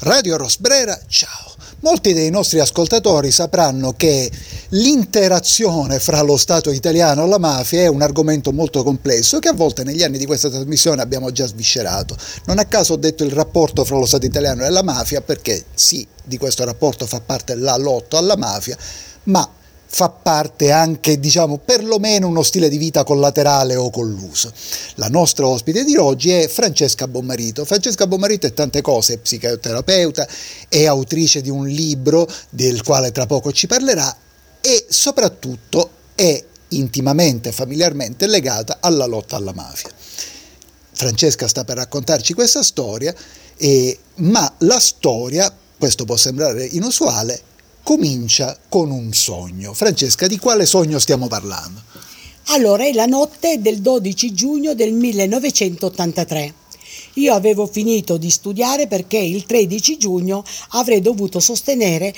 Radio Rosbrera, ciao. Molti dei nostri ascoltatori sapranno che l'interazione fra lo Stato italiano e la mafia è un argomento molto complesso che a volte negli anni di questa trasmissione abbiamo già sviscerato. Non a caso ho detto il rapporto fra lo Stato italiano e la mafia perché sì, di questo rapporto fa parte la lotta alla mafia, ma fa parte anche, diciamo, perlomeno uno stile di vita collaterale o colluso. La nostra ospite di oggi è Francesca Bommarito. Francesca Bommarito è tante cose, è psicoterapeuta, è autrice di un libro del quale tra poco ci parlerà e soprattutto è intimamente, familiarmente legata alla lotta alla mafia. Francesca sta per raccontarci questa storia, eh, ma la storia, questo può sembrare inusuale, comincia con un sogno. Francesca, di quale sogno stiamo parlando? Allora, è la notte del 12 giugno del 1983. Io avevo finito di studiare perché il 13 giugno avrei dovuto sostenere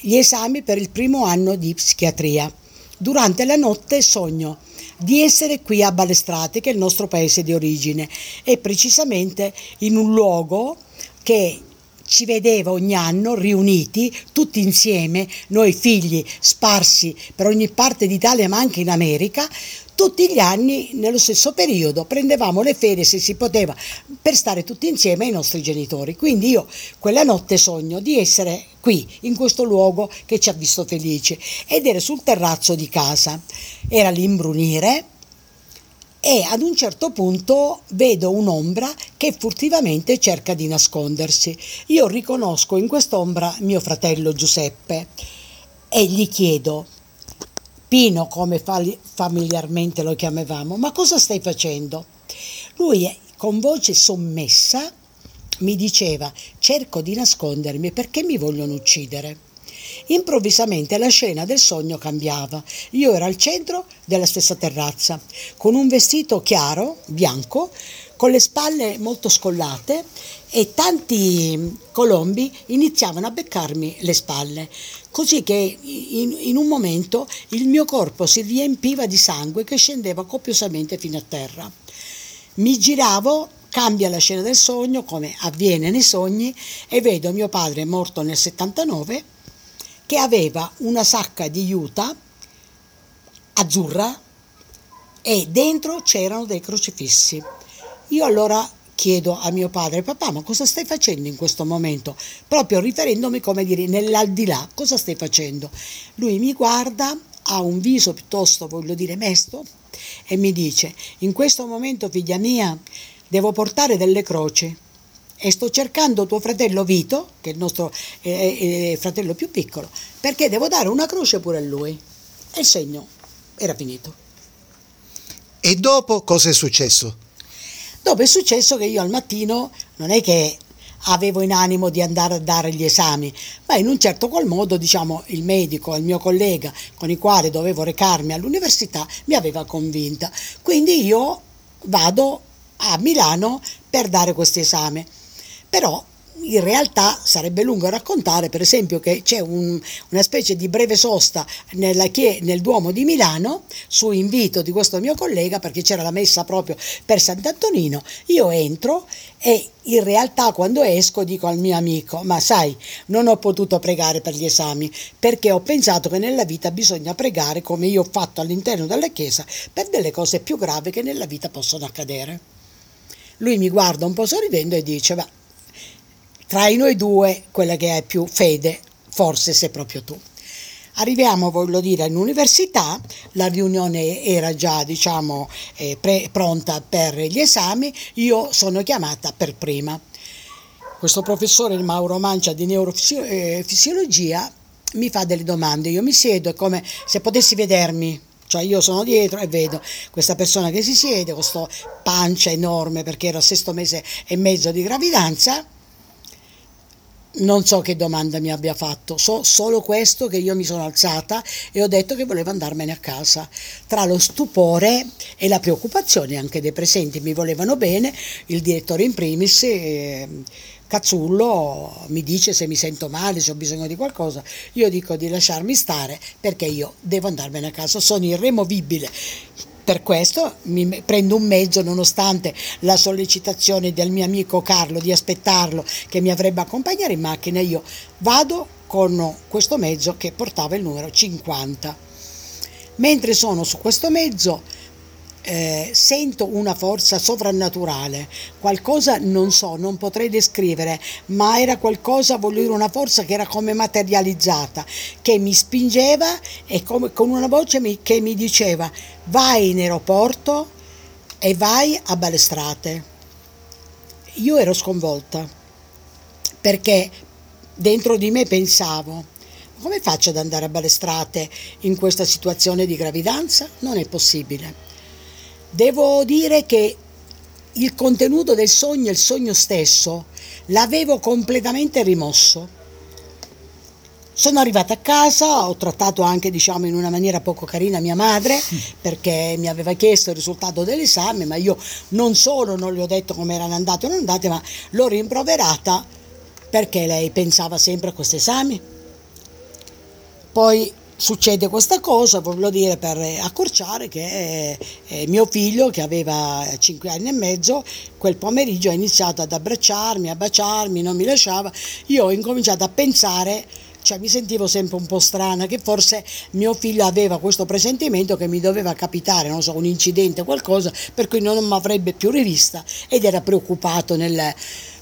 gli esami per il primo anno di psichiatria. Durante la notte sogno di essere qui a Balestrate, che è il nostro paese di origine, e precisamente in un luogo che ci vedeva ogni anno riuniti tutti insieme, noi figli sparsi per ogni parte d'Italia ma anche in America, tutti gli anni nello stesso periodo prendevamo le ferie se si poteva per stare tutti insieme ai nostri genitori. Quindi io quella notte sogno di essere qui, in questo luogo che ci ha visto felici ed era sul terrazzo di casa. Era l'imbrunire e ad un certo punto vedo un'ombra che furtivamente cerca di nascondersi. Io riconosco in quest'ombra mio fratello Giuseppe e gli chiedo, Pino come familiarmente lo chiamavamo, ma cosa stai facendo? Lui con voce sommessa mi diceva, cerco di nascondermi perché mi vogliono uccidere. Improvvisamente la scena del sogno cambiava. Io ero al centro della stessa terrazza, con un vestito chiaro, bianco, con le spalle molto scollate e tanti colombi iniziavano a beccarmi le spalle, così che in, in, un momento il mio corpo si riempiva di sangue che scendeva copiosamente fino a terra. Mi giravo, cambia la scena del sogno, come avviene nei sogni, e vedo mio padre morto nel 79 che aveva una sacca di juta azzurra e dentro c'erano dei crocifissi. Io allora chiedo a mio padre, papà, ma cosa stai facendo in questo momento? Proprio riferendomi, come dire, nell'aldilà, cosa stai facendo? Lui mi guarda, ha un viso piuttosto, voglio dire, mesto, e mi dice, in questo momento, figlia mia, devo portare delle croci e sto cercando tuo fratello Vito, che è il nostro eh, eh, fratello più piccolo, perché devo dare una croce pure a lui. E il segno era finito. E dopo cosa è successo? Dopo è successo che io al mattino non è che avevo in animo di andare a dare gli esami, ma in un certo qual modo, diciamo, il medico, il mio collega con il quale dovevo recarmi all'università mi aveva convinta. Quindi io vado a Milano per dare questo esame però in realtà sarebbe lungo raccontare, per esempio, che c'è un, una specie di breve sosta nella, nel Duomo di Milano su invito di questo mio collega, perché c'era la messa proprio per Sant'Antonino. Io entro e in realtà quando esco dico al mio amico, ma sai, non ho potuto pregare per gli esami perché ho pensato che nella vita bisogna pregare come io ho fatto all'interno della chiesa per delle cose più gravi che nella vita possono accadere. Lui mi guarda un po' sorridendo e dice, ma tra noi due, quella che hai più fede, forse sei proprio tu. Arriviamo, voglio dire, all'università, la riunione era già, diciamo, eh, pre- pronta per gli esami, io sono chiamata per prima. Questo professore, Mauro Mancia di neurofisiologia, mi fa delle domande, io mi siedo, è come se potessi vedermi, cioè io sono dietro e vedo questa persona che si siede, questa pancia enorme perché era sesto mese e mezzo di gravidanza, non so che domanda mi abbia fatto, so solo questo che io mi sono alzata e ho detto che volevo andarmene a casa. Tra lo stupore e la preoccupazione anche dei presenti, mi volevano bene, il direttore in primis, eh, Cazzullo, mi dice se mi sento male, se ho bisogno di qualcosa, io dico di lasciarmi stare perché io devo andarmene a casa, sono irremovibile per questo mi prendo un mezzo nonostante la sollecitazione del mio amico Carlo di aspettarlo che mi avrebbe accompagnato in macchina, io vado con questo mezzo che portava il numero 50. Mentre sono su questo mezzo eh, sento una forza sovrannaturale, qualcosa non so, non potrei descrivere, ma era qualcosa, voglio dire, una forza che era come materializzata, che mi spingeva e come, con una voce mi, che mi diceva vai in aeroporto e vai a Balestrate. Io ero sconvolta perché dentro di me pensavo come faccio ad andare a Balestrate in questa situazione di gravidanza? Non è possibile. Devo dire che il contenuto del sogno, il sogno stesso, l'avevo completamente rimosso. Sono arrivata a casa, ho trattato anche diciamo in una maniera poco carina mia madre perché mi aveva chiesto il risultato dell'esame, ma io non solo non le ho detto come erano andate o non andate, ma l'ho rimproverata perché lei pensava sempre a questo esame. Poi succede questa cosa, voglio dire per accorciare che eh, mio figlio che aveva 5 anni e mezzo quel pomeriggio ha iniziato ad abbracciarmi, a baciarmi, non mi lasciava, io ho incominciato a pensare cioè mi sentivo sempre un po' strana che forse mio figlio aveva questo presentimento che mi doveva capitare, non so, un incidente, qualcosa, per cui non mi avrebbe più rivista ed era preoccupato nel...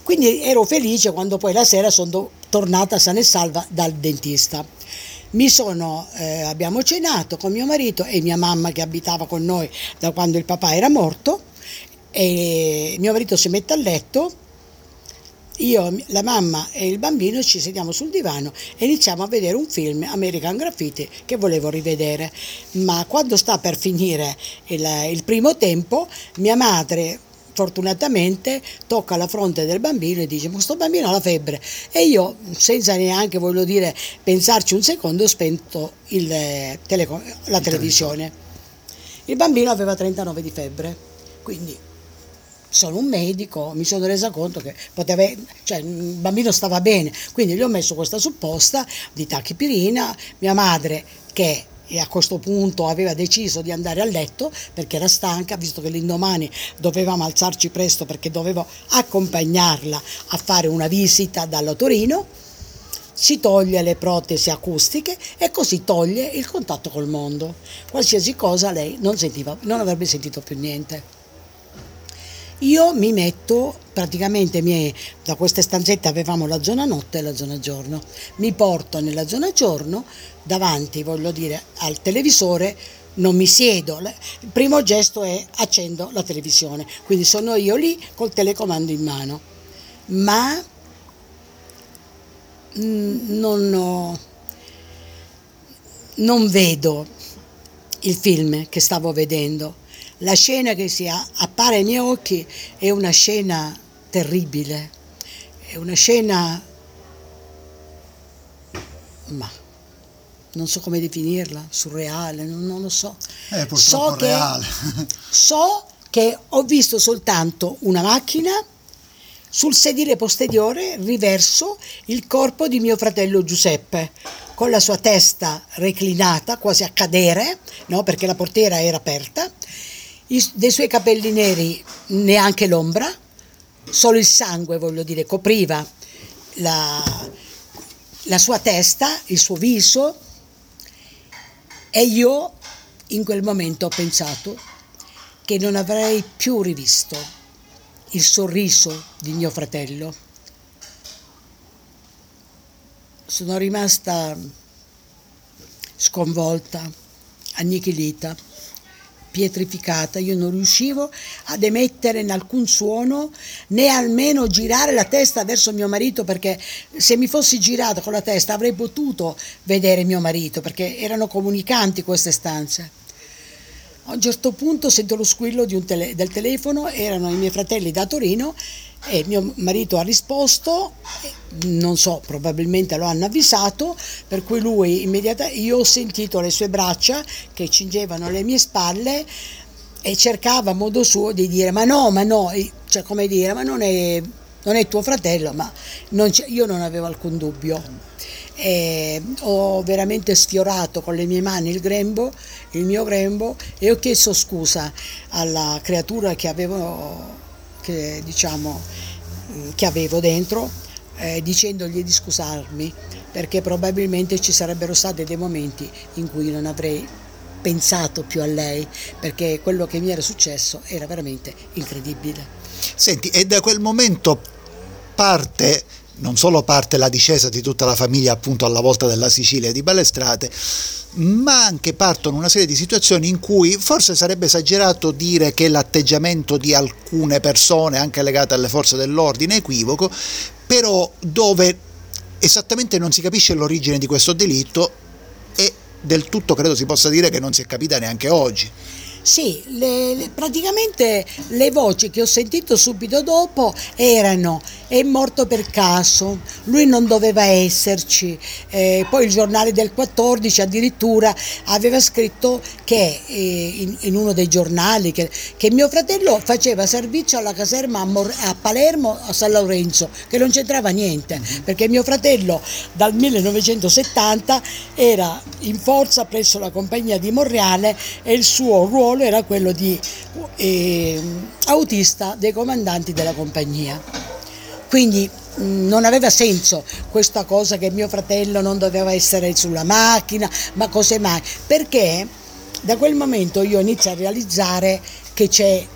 Quindi ero felice quando poi la sera sono tornata sana e salva dal dentista mi sono, eh, abbiamo cenato con mio marito e mia mamma che abitava con noi da quando il papà era morto e mio marito si mette a letto, io, la mamma e il bambino ci sediamo sul divano e iniziamo a vedere un film, American Graffiti, che volevo rivedere. Ma quando sta per finire il, il primo tempo, mia madre fortunatamente tocca la fronte del bambino e dice questo bambino ha la febbre e io senza neanche voglio dire pensarci un secondo ho spento il, eh, teleco- la televisione. Il bambino aveva 39 di febbre quindi sono un medico, mi sono resa conto che poteva, cioè, il bambino stava bene, quindi gli ho messo questa supposta di tachipirina, mia madre che e a questo punto aveva deciso di andare a letto perché era stanca, visto che l'indomani dovevamo alzarci presto perché dovevo accompagnarla a fare una visita dalla Torino, si toglie le protesi acustiche e così toglie il contatto col mondo. Qualsiasi cosa lei non, sentiva, non avrebbe sentito più niente. Io mi metto praticamente miei, da queste stanzette avevamo la zona notte e la zona giorno. Mi porto nella zona giorno davanti, voglio dire, al televisore non mi siedo, il primo gesto è accendo la televisione, quindi sono io lì col telecomando in mano, ma non, ho, non vedo il film che stavo vedendo la scena che si appare ai miei occhi è una scena terribile, è una scena, ma non so come definirla, surreale, non, non lo so. È purtroppo so reale. Che, so che ho visto soltanto una macchina, sul sedile posteriore riverso il corpo di mio fratello Giuseppe, con la sua testa reclinata, quasi a cadere, no? perché la portiera era aperta, i, dei suoi capelli neri neanche l'ombra, solo il sangue, voglio dire, copriva la, la sua testa, il suo viso e io in quel momento ho pensato che non avrei più rivisto il sorriso di mio fratello. Sono rimasta sconvolta, annichilita pietrificata, io non riuscivo ad emettere in alcun suono né almeno girare la testa verso mio marito perché se mi fossi girata con la testa avrei potuto vedere mio marito perché erano comunicanti queste stanze. A un certo punto sento lo squillo tele- del telefono, erano i miei fratelli da Torino e mio marito ha risposto, non so, probabilmente lo hanno avvisato, per cui lui immediatamente, io ho sentito le sue braccia che cingevano le mie spalle e cercava a modo suo di dire ma no, ma no, cioè come dire, ma non è, non è tuo fratello, ma non io non avevo alcun dubbio. e ho veramente sfiorato con le mie mani il grembo, il mio grembo e ho chiesto scusa alla creatura che avevo, che, diciamo, che avevo dentro eh, dicendogli di scusarmi perché probabilmente ci sarebbero stati dei momenti in cui non avrei pensato più a lei perché quello che mi era successo era veramente incredibile. Senti, e da quel momento parte non solo parte la discesa di tutta la famiglia appunto alla volta della Sicilia di Balestrate, ma anche partono una serie di situazioni in cui forse sarebbe esagerato dire che l'atteggiamento di alcune persone, anche legate alle forze dell'ordine, è equivoco, però dove esattamente non si capisce l'origine di questo delitto e del tutto credo si possa dire che non si è capita neanche oggi. Sì, le, le, praticamente le voci che ho sentito subito dopo erano è morto per caso, lui non doveva esserci, eh, poi il giornale del 14 addirittura aveva scritto che eh, in, in, uno dei giornali che, che, mio fratello faceva servizio alla caserma a, Mor- a, Palermo a San Lorenzo, che non c'entrava niente, perché mio fratello dal 1970 era in forza presso la compagnia di Monreale e il suo ruolo era quello di eh, autista dei comandanti della compagnia. Quindi non aveva senso questa cosa che mio fratello non doveva essere sulla macchina, ma cose mai, perché da quel momento io inizio a realizzare che c'è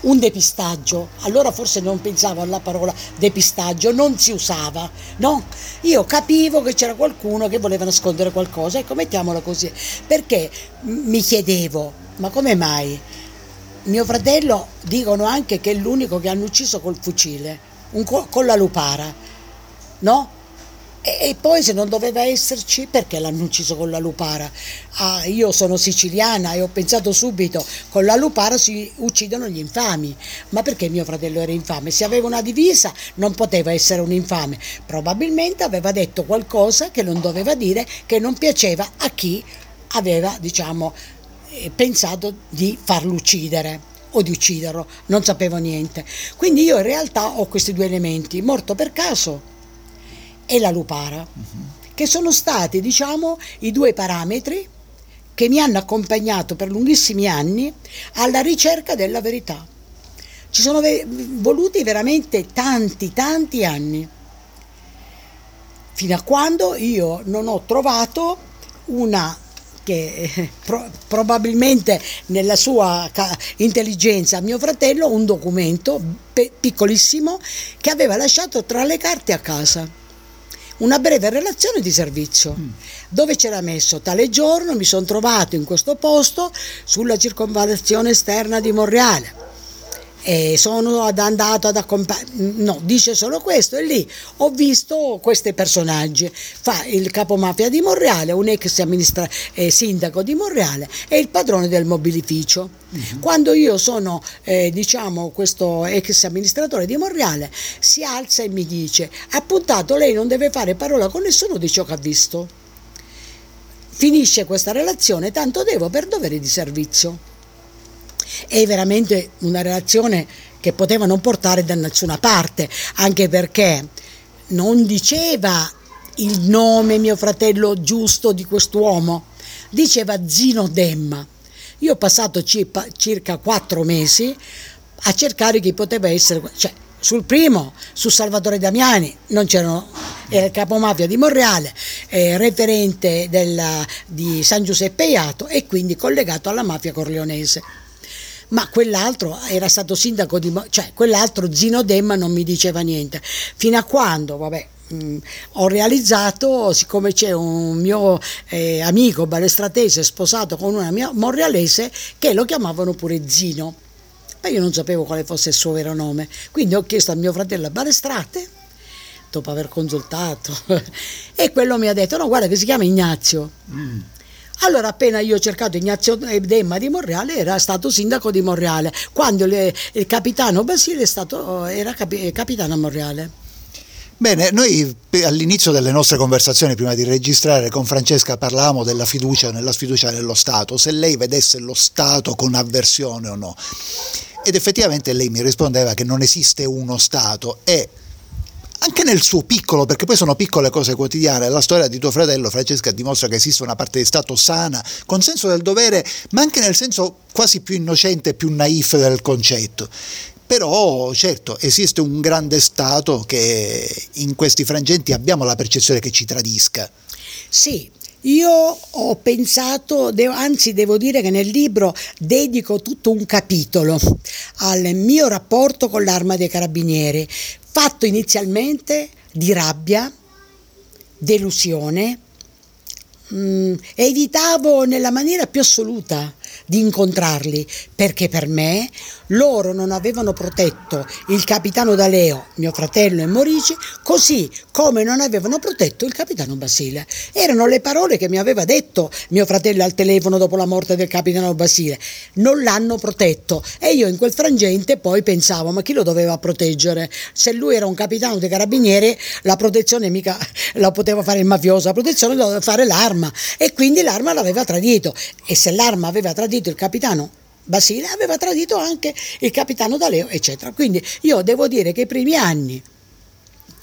un depistaggio, allora forse non pensavo alla parola depistaggio, non si usava, no? Io capivo che c'era qualcuno che voleva nascondere qualcosa, ecco mettiamolo così, perché mi chiedevo, ma come mai? Mio fratello dicono anche che è l'unico che hanno ucciso col fucile, co- con la lupara, no? E, poi se non doveva esserci, perché l'hanno ucciso con la lupara? Ah, io sono siciliana e ho pensato subito, con la lupara si uccidono gli infami. Ma perché mio fratello era infame? Se aveva una divisa non poteva essere un infame. Probabilmente aveva detto qualcosa che non doveva dire, che non piaceva a chi aveva, diciamo, pensato di farlo uccidere o di ucciderlo, non sapevo niente. Quindi io in realtà ho questi due elementi, morto per caso e la lupara, uh-huh. che sono stati, diciamo, i due parametri che mi hanno accompagnato per lunghissimi anni alla ricerca della verità. Ci sono ve- voluti veramente tanti, tanti anni, fino a quando io non ho trovato una che eh, pro- probabilmente nella sua intelligenza mio fratello un documento piccolissimo che aveva lasciato tra le carte a casa una breve relazione di servizio mm. dove c'era messo tale giorno mi sono trovato in questo posto sulla circonvallazione esterna di Monreale e sono andato ad accompagnare, no, dice solo questo e lì ho visto questi personaggi, fa il capomafia di Monreale, un ex amministra- eh, sindaco di Monreale e il padrone del mobilificio. Uh-huh. Quando io sono, eh, diciamo, questo ex amministratore di Monreale, si alza e mi dice, appuntato, lei non deve fare parola con nessuno di ciò che ha visto. Finisce questa relazione, tanto devo per dovere di servizio è veramente una relazione che poteva non portare da nessuna parte, anche perché non diceva il nome mio fratello giusto di quest'uomo, diceva Zino Demma. Io ho passato circa quattro mesi a cercare chi poteva essere, cioè sul primo, su Salvatore Damiani, non c'erano, era il capomafia di Monreale, eh, referente della, di San Giuseppe Iato e quindi collegato alla mafia corleonese ma quell'altro era stato sindaco di... cioè quell'altro Zino Demma non mi diceva niente, fino a quando, vabbè, ho realizzato, siccome c'è un mio eh, amico balestratese sposato con una mia monrealese, che lo chiamavano pure Zino, ma io non sapevo quale fosse il suo vero nome, quindi ho chiesto al mio fratello Balestrate, dopo aver consultato, e quello mi ha detto, no guarda che si chiama Ignazio. Mm. Allora appena io ho cercato Ignazio Demma di Monreale era stato sindaco di Monreale, quando le, il capitano Basile stato, era capi, capitano a Monreale. Bene, noi all'inizio delle nostre conversazioni, prima di registrare con Francesca, parlavamo della fiducia nella sfiducia nello Stato, se lei vedesse lo Stato con avversione o no. Ed effettivamente lei mi rispondeva che non esiste uno Stato e anche nel suo piccolo, perché poi sono piccole cose quotidiane, la storia di tuo fratello Francesca dimostra che esiste una parte di Stato sana, con senso del dovere, ma anche nel senso quasi più innocente, più naif del concetto. Però certo esiste un grande Stato che in questi frangenti abbiamo la percezione che ci tradisca. Sì, io ho pensato, anzi devo dire che nel libro dedico tutto un capitolo al mio rapporto con l'arma dei carabinieri, fatto inizialmente di rabbia, delusione, mm, evitavo nella maniera più assoluta di incontrarli perché per me loro non avevano protetto il capitano D'Aleo, mio fratello e Morici, così come non avevano protetto il capitano Basile. Erano le parole che mi aveva detto mio fratello al telefono dopo la morte del capitano Basile. Non l'hanno protetto e io in quel frangente poi pensavo ma chi lo doveva proteggere? Se lui era un capitano dei carabinieri la protezione mica la poteva fare il mafioso, la protezione doveva fare l'arma e quindi l'arma l'aveva tradito e se l'arma aveva tradito il capitano Basile aveva tradito anche il capitano D'Aleo, eccetera. Quindi io devo dire che i primi anni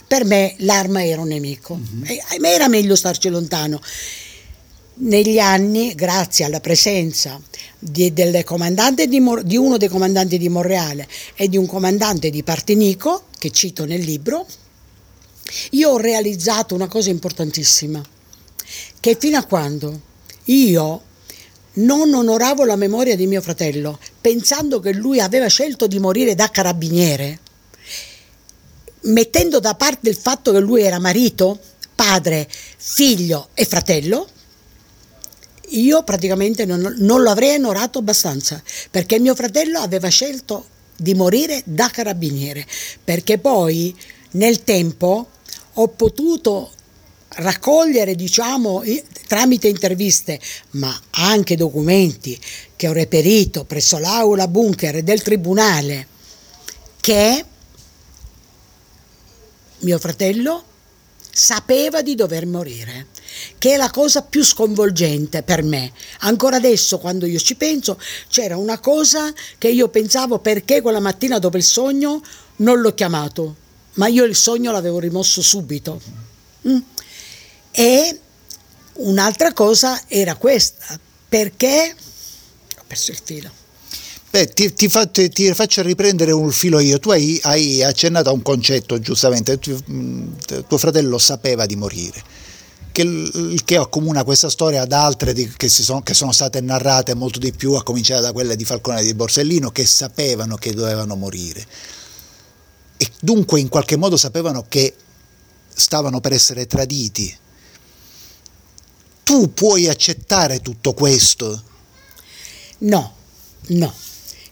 per me l'arma era un nemico, mm-hmm. e, ma era meglio starci lontano. Negli anni, grazie alla presenza di, di, di, uno dei comandanti di Monreale e di un comandante di Partinico, che cito nel libro, io ho realizzato una cosa importantissima, che fino a quando io non onoravo la memoria di mio fratello, pensando che lui aveva scelto di morire da carabiniere, mettendo da parte il fatto che lui era marito, padre, figlio e fratello, io praticamente non, non lo avrei onorato abbastanza, perché mio fratello aveva scelto di morire da carabiniere, perché poi nel tempo ho potuto raccogliere, diciamo, tramite interviste, ma anche documenti che ho reperito presso l'aula bunker del tribunale, che mio fratello sapeva di dover morire, che è la cosa più sconvolgente per me. Ancora adesso, quando io ci penso, c'era una cosa che io pensavo perché quella mattina dopo il sogno non l'ho chiamato, ma io il sogno l'avevo rimosso subito. Mm? E un'altra cosa era questa, perché ho perso il filo. Beh, ti, ti, fa, ti, ti, faccio riprendere un filo io. Tu hai, hai accennato a un concetto, giustamente. Tu, tuo fratello sapeva di morire, che, che accomuna questa storia ad altre di, che, sono, che, sono, state narrate molto di più, a cominciare da quelle di Falcone e di Borsellino, che sapevano che dovevano morire. E dunque in qualche modo sapevano che stavano per essere traditi tu puoi accettare tutto questo? No, no.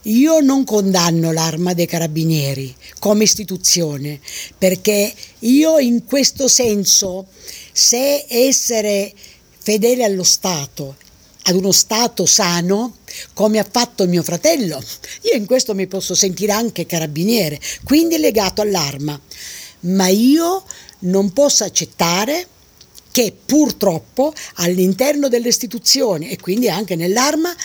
Io non condanno l'arma dei carabinieri come istituzione, perché io in questo senso, se essere fedele allo Stato, ad uno Stato sano, come ha fatto mio fratello, io in questo mi posso sentire anche carabiniere, quindi legato all'arma, ma io non posso accettare che purtroppo all'interno delle istituzioni e quindi anche nell'arma,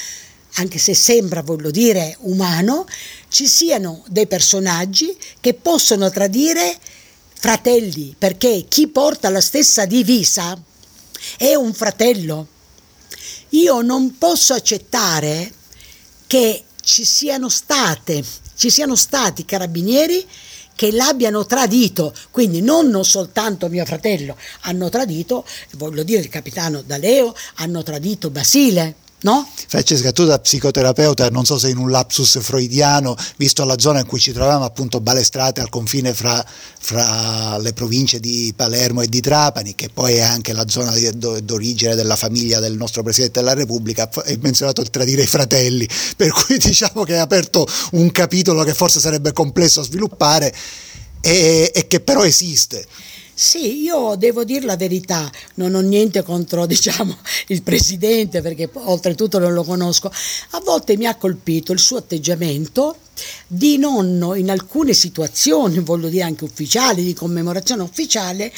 anche se sembra, voglio dire, umano, ci siano dei personaggi che possono tradire fratelli, perché chi porta la stessa divisa è un fratello. Io non posso accettare che ci siano state, ci siano stati carabinieri che l'abbiano tradito, quindi non soltanto mio fratello, hanno tradito, voglio dire il capitano D'Aleo, hanno tradito Basile. No? Francesca, tu da psicoterapeuta, non so se in un lapsus freudiano, visto la zona in cui ci troviamo appunto balestrate al confine fra, fra, le province di Palermo e di Trapani, che poi è anche la zona d'origine della famiglia del nostro Presidente della Repubblica, hai menzionato il tradire i fratelli, per cui diciamo che hai aperto un capitolo che forse sarebbe complesso a sviluppare e, e che però esiste. Sì, io devo dire la verità, non ho niente contro diciamo, il presidente perché oltretutto non lo conosco. A volte mi ha colpito il suo atteggiamento di non, in alcune situazioni, voglio dire anche ufficiali, di commemorazione ufficiale,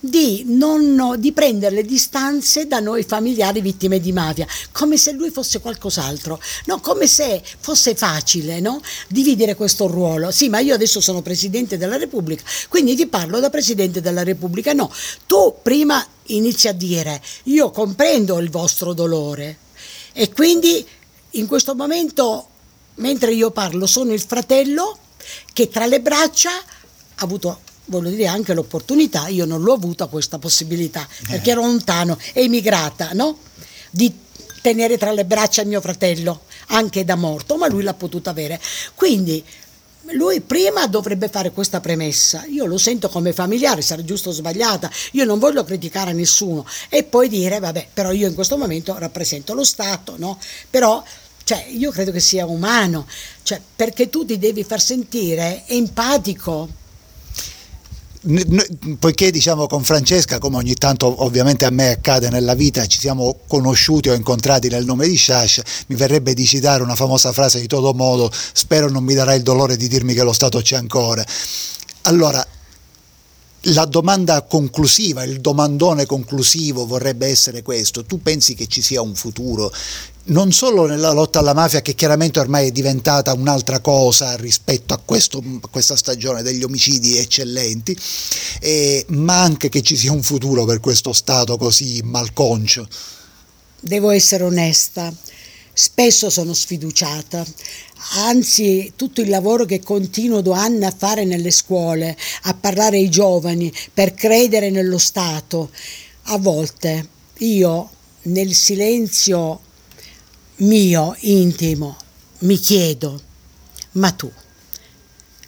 di, non, di prendere le distanze da noi familiari vittime di mafia, come se lui fosse qualcos'altro, no? come se fosse facile no? dividere questo ruolo. Sì, ma io adesso sono Presidente della Repubblica, quindi ti parlo da Presidente della Repubblica. No, tu prima inizi a dire io comprendo il vostro dolore e quindi in questo momento, mentre io parlo, sono il fratello che tra le braccia ha avuto voglio dire anche l'opportunità, io non l'ho avuta questa possibilità, perché ero lontano, emigrata, no? Di tenere tra le braccia mio fratello, anche da morto, ma lui l'ha potuta avere. Quindi lui prima dovrebbe fare questa premessa, io lo sento come familiare, sarà giusto o sbagliata, io non voglio criticare nessuno e poi dire vabbè, però io in questo momento rappresento lo Stato, no? Però cioè, io credo che sia umano, cioè, perché tu ti devi far sentire empatico poiché diciamo con Francesca, come ogni tanto ovviamente a me accade nella vita, ci siamo conosciuti o incontrati nel nome di Shash, mi verrebbe di citare una famosa frase di Todo Modo, spero non mi darà il dolore di dirmi che lo Stato c'è ancora. Allora, la domanda conclusiva, il domandone conclusivo vorrebbe essere questo. Tu pensi che ci sia un futuro non solo nella lotta alla mafia che chiaramente ormai è diventata un'altra cosa rispetto a, questo, a questa stagione degli omicidi eccellenti, eh, ma anche che ci sia un futuro per questo Stato così malconcio. Devo essere onesta, spesso sono sfiduciata, anzi tutto il lavoro che continuo da anni a fare nelle scuole, a parlare ai giovani per credere nello Stato, a volte io nel silenzio mio intimo mi chiedo, ma tu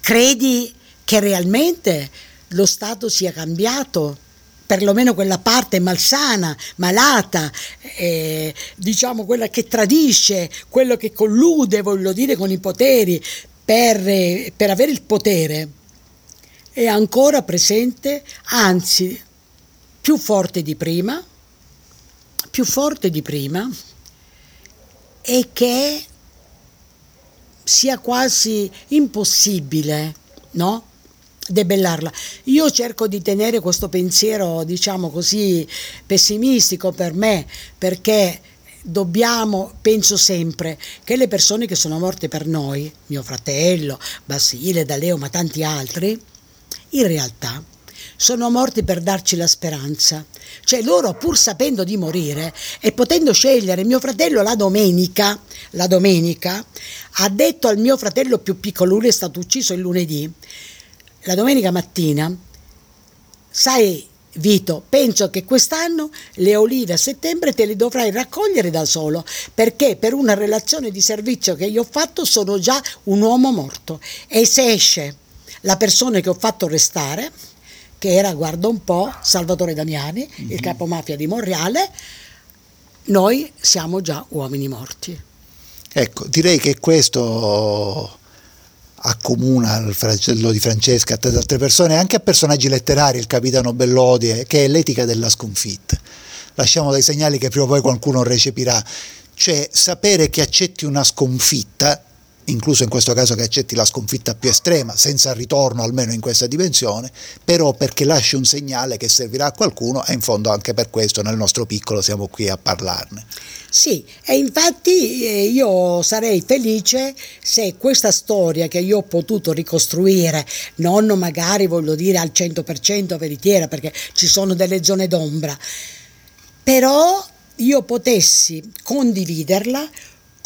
credi che realmente lo Stato sia cambiato? perlomeno quella parte malsana, malata, eh, diciamo quella che tradisce, quello che collude, voglio dire, con i poteri per, per avere il potere, è ancora presente, anzi più forte di prima, più forte di prima, e che sia quasi impossibile, no? debellarla. Io cerco di tenere questo pensiero, diciamo così, pessimistico per me, perché dobbiamo, penso sempre, che le persone che sono morte per noi, mio fratello, Basile, Daleo, ma tanti altri, in realtà sono morti per darci la speranza. Cioè loro pur sapendo di morire e potendo scegliere, mio fratello la domenica, la domenica ha detto al mio fratello più piccolo, lui è stato ucciso il lunedì, la domenica mattina, sai Vito, penso che quest'anno le olive a settembre te le dovrai raccogliere da solo, perché per una relazione di servizio che io ho fatto sono già un uomo morto e se esce la persona che ho fatto restare, che era, guarda un po', Salvatore Damiani, mm-hmm. il capo mafia di Monreale, noi siamo già uomini morti. Ecco, direi che questo accomuna il fratello di Francesca a tante altre persone, anche a personaggi letterari, il capitano Bellodi, eh, che è l'etica della sconfitta. Lasciamo dei segnali che prima o poi qualcuno recepirà, cioè sapere che accetti una sconfitta incluso in questo caso che accetti la sconfitta più estrema, senza ritorno almeno in questa dimensione, però perché lasci un segnale che servirà a qualcuno e in fondo anche per questo nel nostro piccolo siamo qui a parlarne. Sì, e infatti eh, io sarei felice se questa storia che io ho potuto ricostruire, non magari voglio dire al 100% veritiera perché ci sono delle zone d'ombra, però io potessi condividerla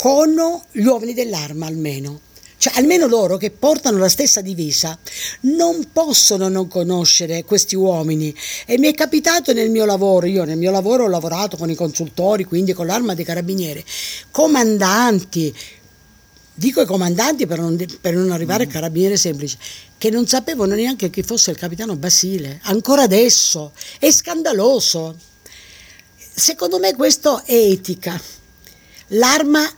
con gli uomini dell'arma almeno. Cioè, almeno loro che portano la stessa divisa non possono non conoscere questi uomini. E mi è capitato nel mio lavoro, io nel mio lavoro ho lavorato con i consultori, quindi con l'arma dei carabinieri, comandanti, dico i comandanti per non, per non arrivare mm. al carabiniere semplice, che non sapevano neanche chi fosse il capitano Basile, ancora adesso. È scandaloso. Secondo me questo è etica. L'arma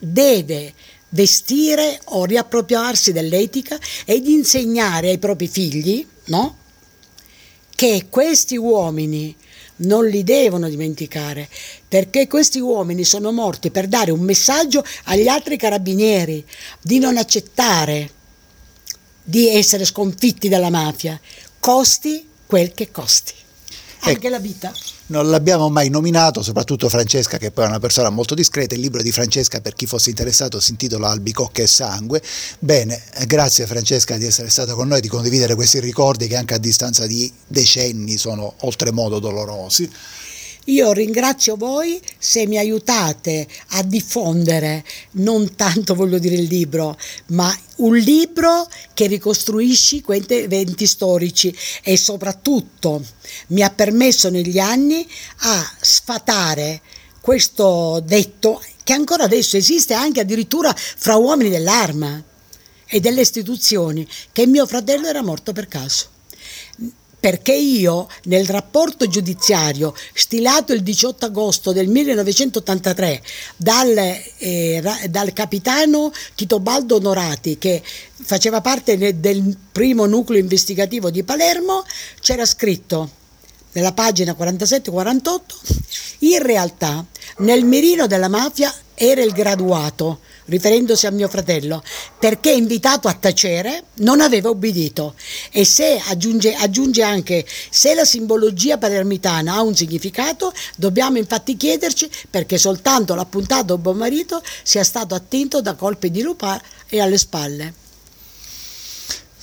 deve vestire o riappropriarsi dell'etica ed insegnare ai propri figli no? che questi uomini non li devono dimenticare, perché questi uomini sono morti per dare un messaggio agli altri carabinieri di non accettare di essere sconfitti dalla mafia, costi quel che costi. Anche ecco. la vita non l'abbiamo mai nominato, soprattutto Francesca che poi è una persona molto discreta, il libro di Francesca per chi fosse interessato si intitola Albicocca e sangue. Bene, grazie Francesca di essere stata con noi, di condividere questi ricordi che anche a distanza di decenni sono oltremodo dolorosi. Io ringrazio voi se mi aiutate a diffondere non tanto voglio dire il libro, ma un libro che ricostruisce quei eventi storici e soprattutto mi ha permesso negli anni a sfatare questo detto che ancora adesso esiste anche addirittura fra uomini dell'arma e delle istituzioni, che mio fratello era morto per caso perché io nel rapporto giudiziario stilato il 18 agosto del 1983 dal, eh, dal capitano Tito Baldo Onorati che faceva parte del primo nucleo investigativo di Palermo c'era scritto nella pagina 47-48 in realtà nel mirino della mafia era il graduato riferendosi a mio fratello, perché invitato a tacere non aveva obbedito. E se aggiunge, aggiunge anche se la simbologia palermitana ha un significato, dobbiamo infatti chiederci perché soltanto l'appuntato buon marito sia stato attinto da colpi di lupa e alle spalle.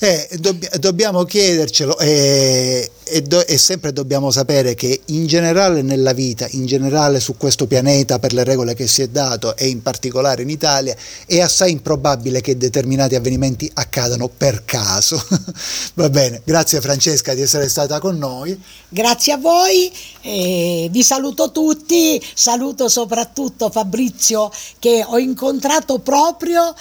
Eh, dobb- dobbiamo chiedercelo e, e, do- e, sempre dobbiamo sapere che in generale nella vita, in generale su questo pianeta per le regole che si è dato e in particolare in Italia è assai improbabile che determinati avvenimenti accadano per caso. Va bene, grazie Francesca di essere stata con noi. Grazie a voi, eh, vi saluto tutti, saluto soprattutto Fabrizio che ho incontrato proprio.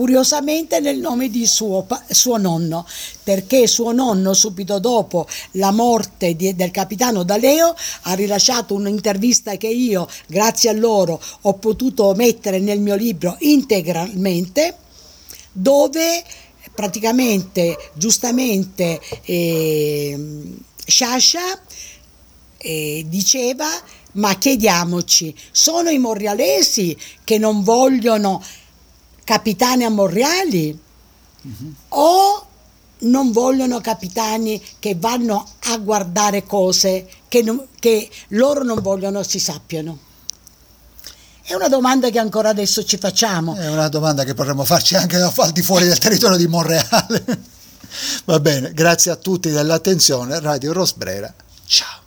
Curiosamente nel nome di suo, suo, nonno, perché suo nonno subito dopo la morte di, del capitano D'Aleo ha rilasciato un'intervista che io, grazie a loro, ho potuto mettere nel mio libro integralmente, dove praticamente, giustamente, eh, Sciascia eh, diceva ma chiediamoci, sono i morrialesi che non vogliono capitani ammorreali uh-huh. o non vogliono capitani che vanno a guardare cose che, non, che loro non vogliono si sappiano? È una domanda che ancora adesso ci facciamo. È una domanda che potremmo farci anche al di fuori del territorio di Monreale. Va bene, grazie a tutti dell'attenzione. Radio Rosbrera, ciao.